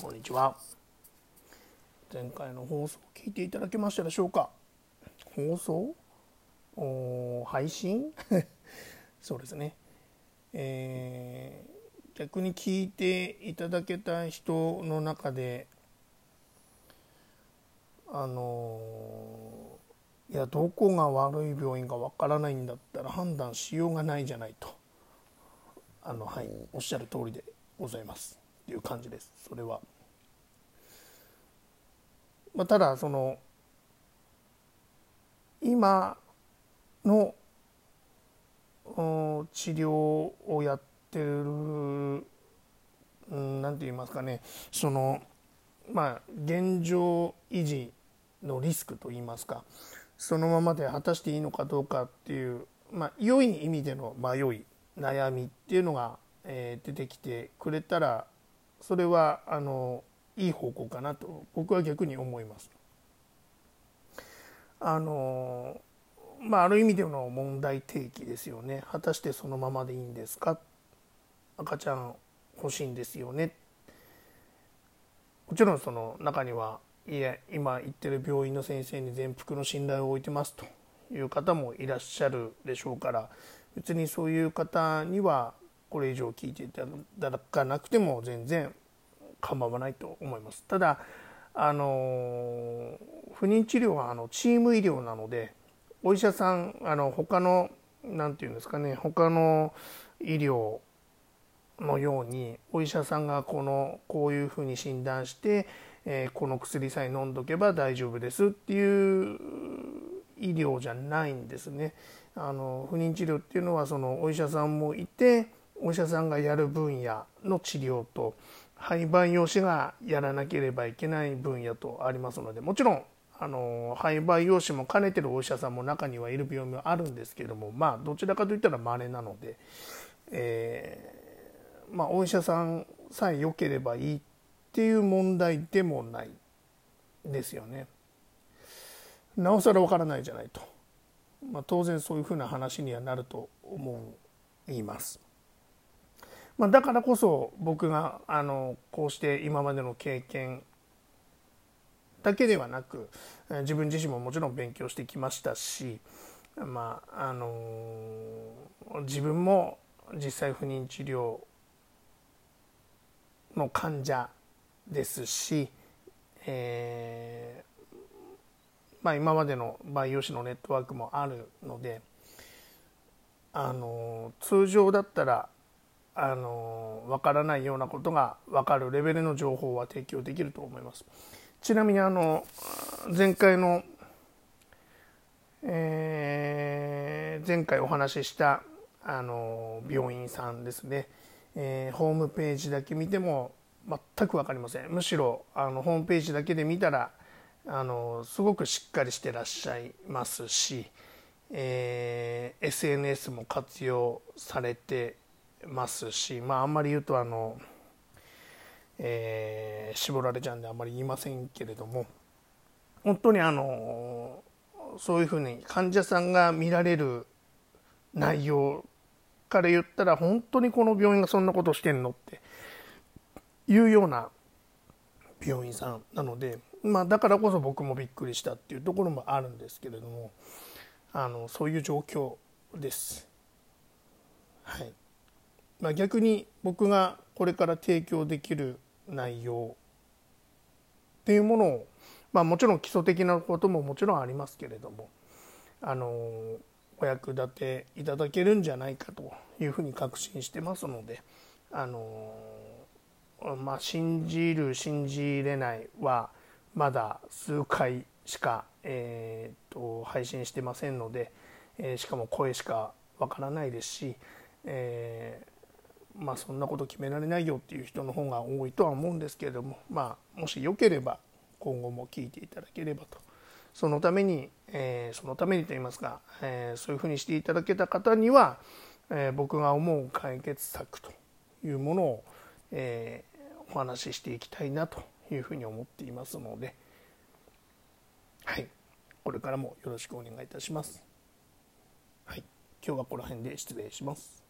こんにちは。前回の放送聞いていただけましたでしょうか？放送？配信？そうですね。えー、逆に聞いていただけた人の中であのいやどこが悪い病院かわからないんだったら判断しようがないじゃないとあのはいおっしゃる通りでございます。っていう感じですそれは。まあ、ただその今の治療をやってる何て言いますかねそのまあ現状維持のリスクといいますかそのままで果たしていいのかどうかっていうまあ良い意味での迷い悩みっていうのが、えー、出てきてくれたらそれはあのいい方向かなと僕は逆に思います。あのまあある意味での問題提起ですよね。果たしてそのままでいいんですか？赤ちゃん欲しいんですよね。もちろんその中にはいや今行ってる病院の先生に全幅の信頼を置いてますという方もいらっしゃるでしょうから別にそういう方にはこれ以上聞いていただかなくても全然構わないと思います。ただあの不妊治療はあのチーム医療なのでお医者さんあの他の何て言うんですかね他の医療のようにお医者さんがこのこういうふうに診断して、えー、この薬さえ飲んどけば大丈夫ですっていう医療じゃないんですね。あの不妊治療っていうのはそのお医者さんもいてお医者さんがやる分野の治療と廃盤用紙がやらなければいけない分野とありますのでもちろんあの廃盤用紙も兼ねてるお医者さんも中にはいる病院もあるんですけどもまあどちらかといったら稀なので、えー、まあ、お医者さんさえ良ければいいっていう問題でもないですよね。なおさらわからないじゃないと、まあ、当然そういうふうな話にはなると思います。まあ、だからこそ僕があのこうして今までの経験だけではなく自分自身ももちろん勉強してきましたし、まああの自分も実際不妊治療の患者ですし、えーまあ、今までの培養士のネットワークもあるので、あの通常だったらあの分からないようなことが分かるレベルの情報は提供できると思います。ちなみにあの前回の、えー、前回お話ししたあの病院さんですね、えー、ホームページだけ見ても全く分かりませんむしろあのホームページだけで見たらあのすごくしっかりしてらっしゃいますし、えー、SNS も活用されてますし、まあ、あんまり言うとあの、えー、絞られちゃうんであんまり言いませんけれども本当にあのそういうふうに患者さんが見られる内容から言ったら本当にこの病院がそんなことしてんのっていうような病院さんなので、まあ、だからこそ僕もびっくりしたっていうところもあるんですけれどもあのそういう状況です。はいまあ、逆に僕がこれから提供できる内容っていうものを、まあ、もちろん基礎的なことももちろんありますけれどもあのお役立ていただけるんじゃないかというふうに確信してますのであのまあ信じる信じれないはまだ数回しか、えーと、配信してませんので、えー、しかも声しかわからないですし、えーまあそんなこと決められないよっていう人の方が多いとは思うんですけれどもまあもしよければ今後も聞いていただければとそのために、えー、そのためにと言いますか、えー、そういうふうにしていただけた方には、えー、僕が思う解決策というものを、えお話ししていきたいなというふうに思っていますのではいこれからもよろしくお願いいたします。はい、今日はこの辺で失礼します。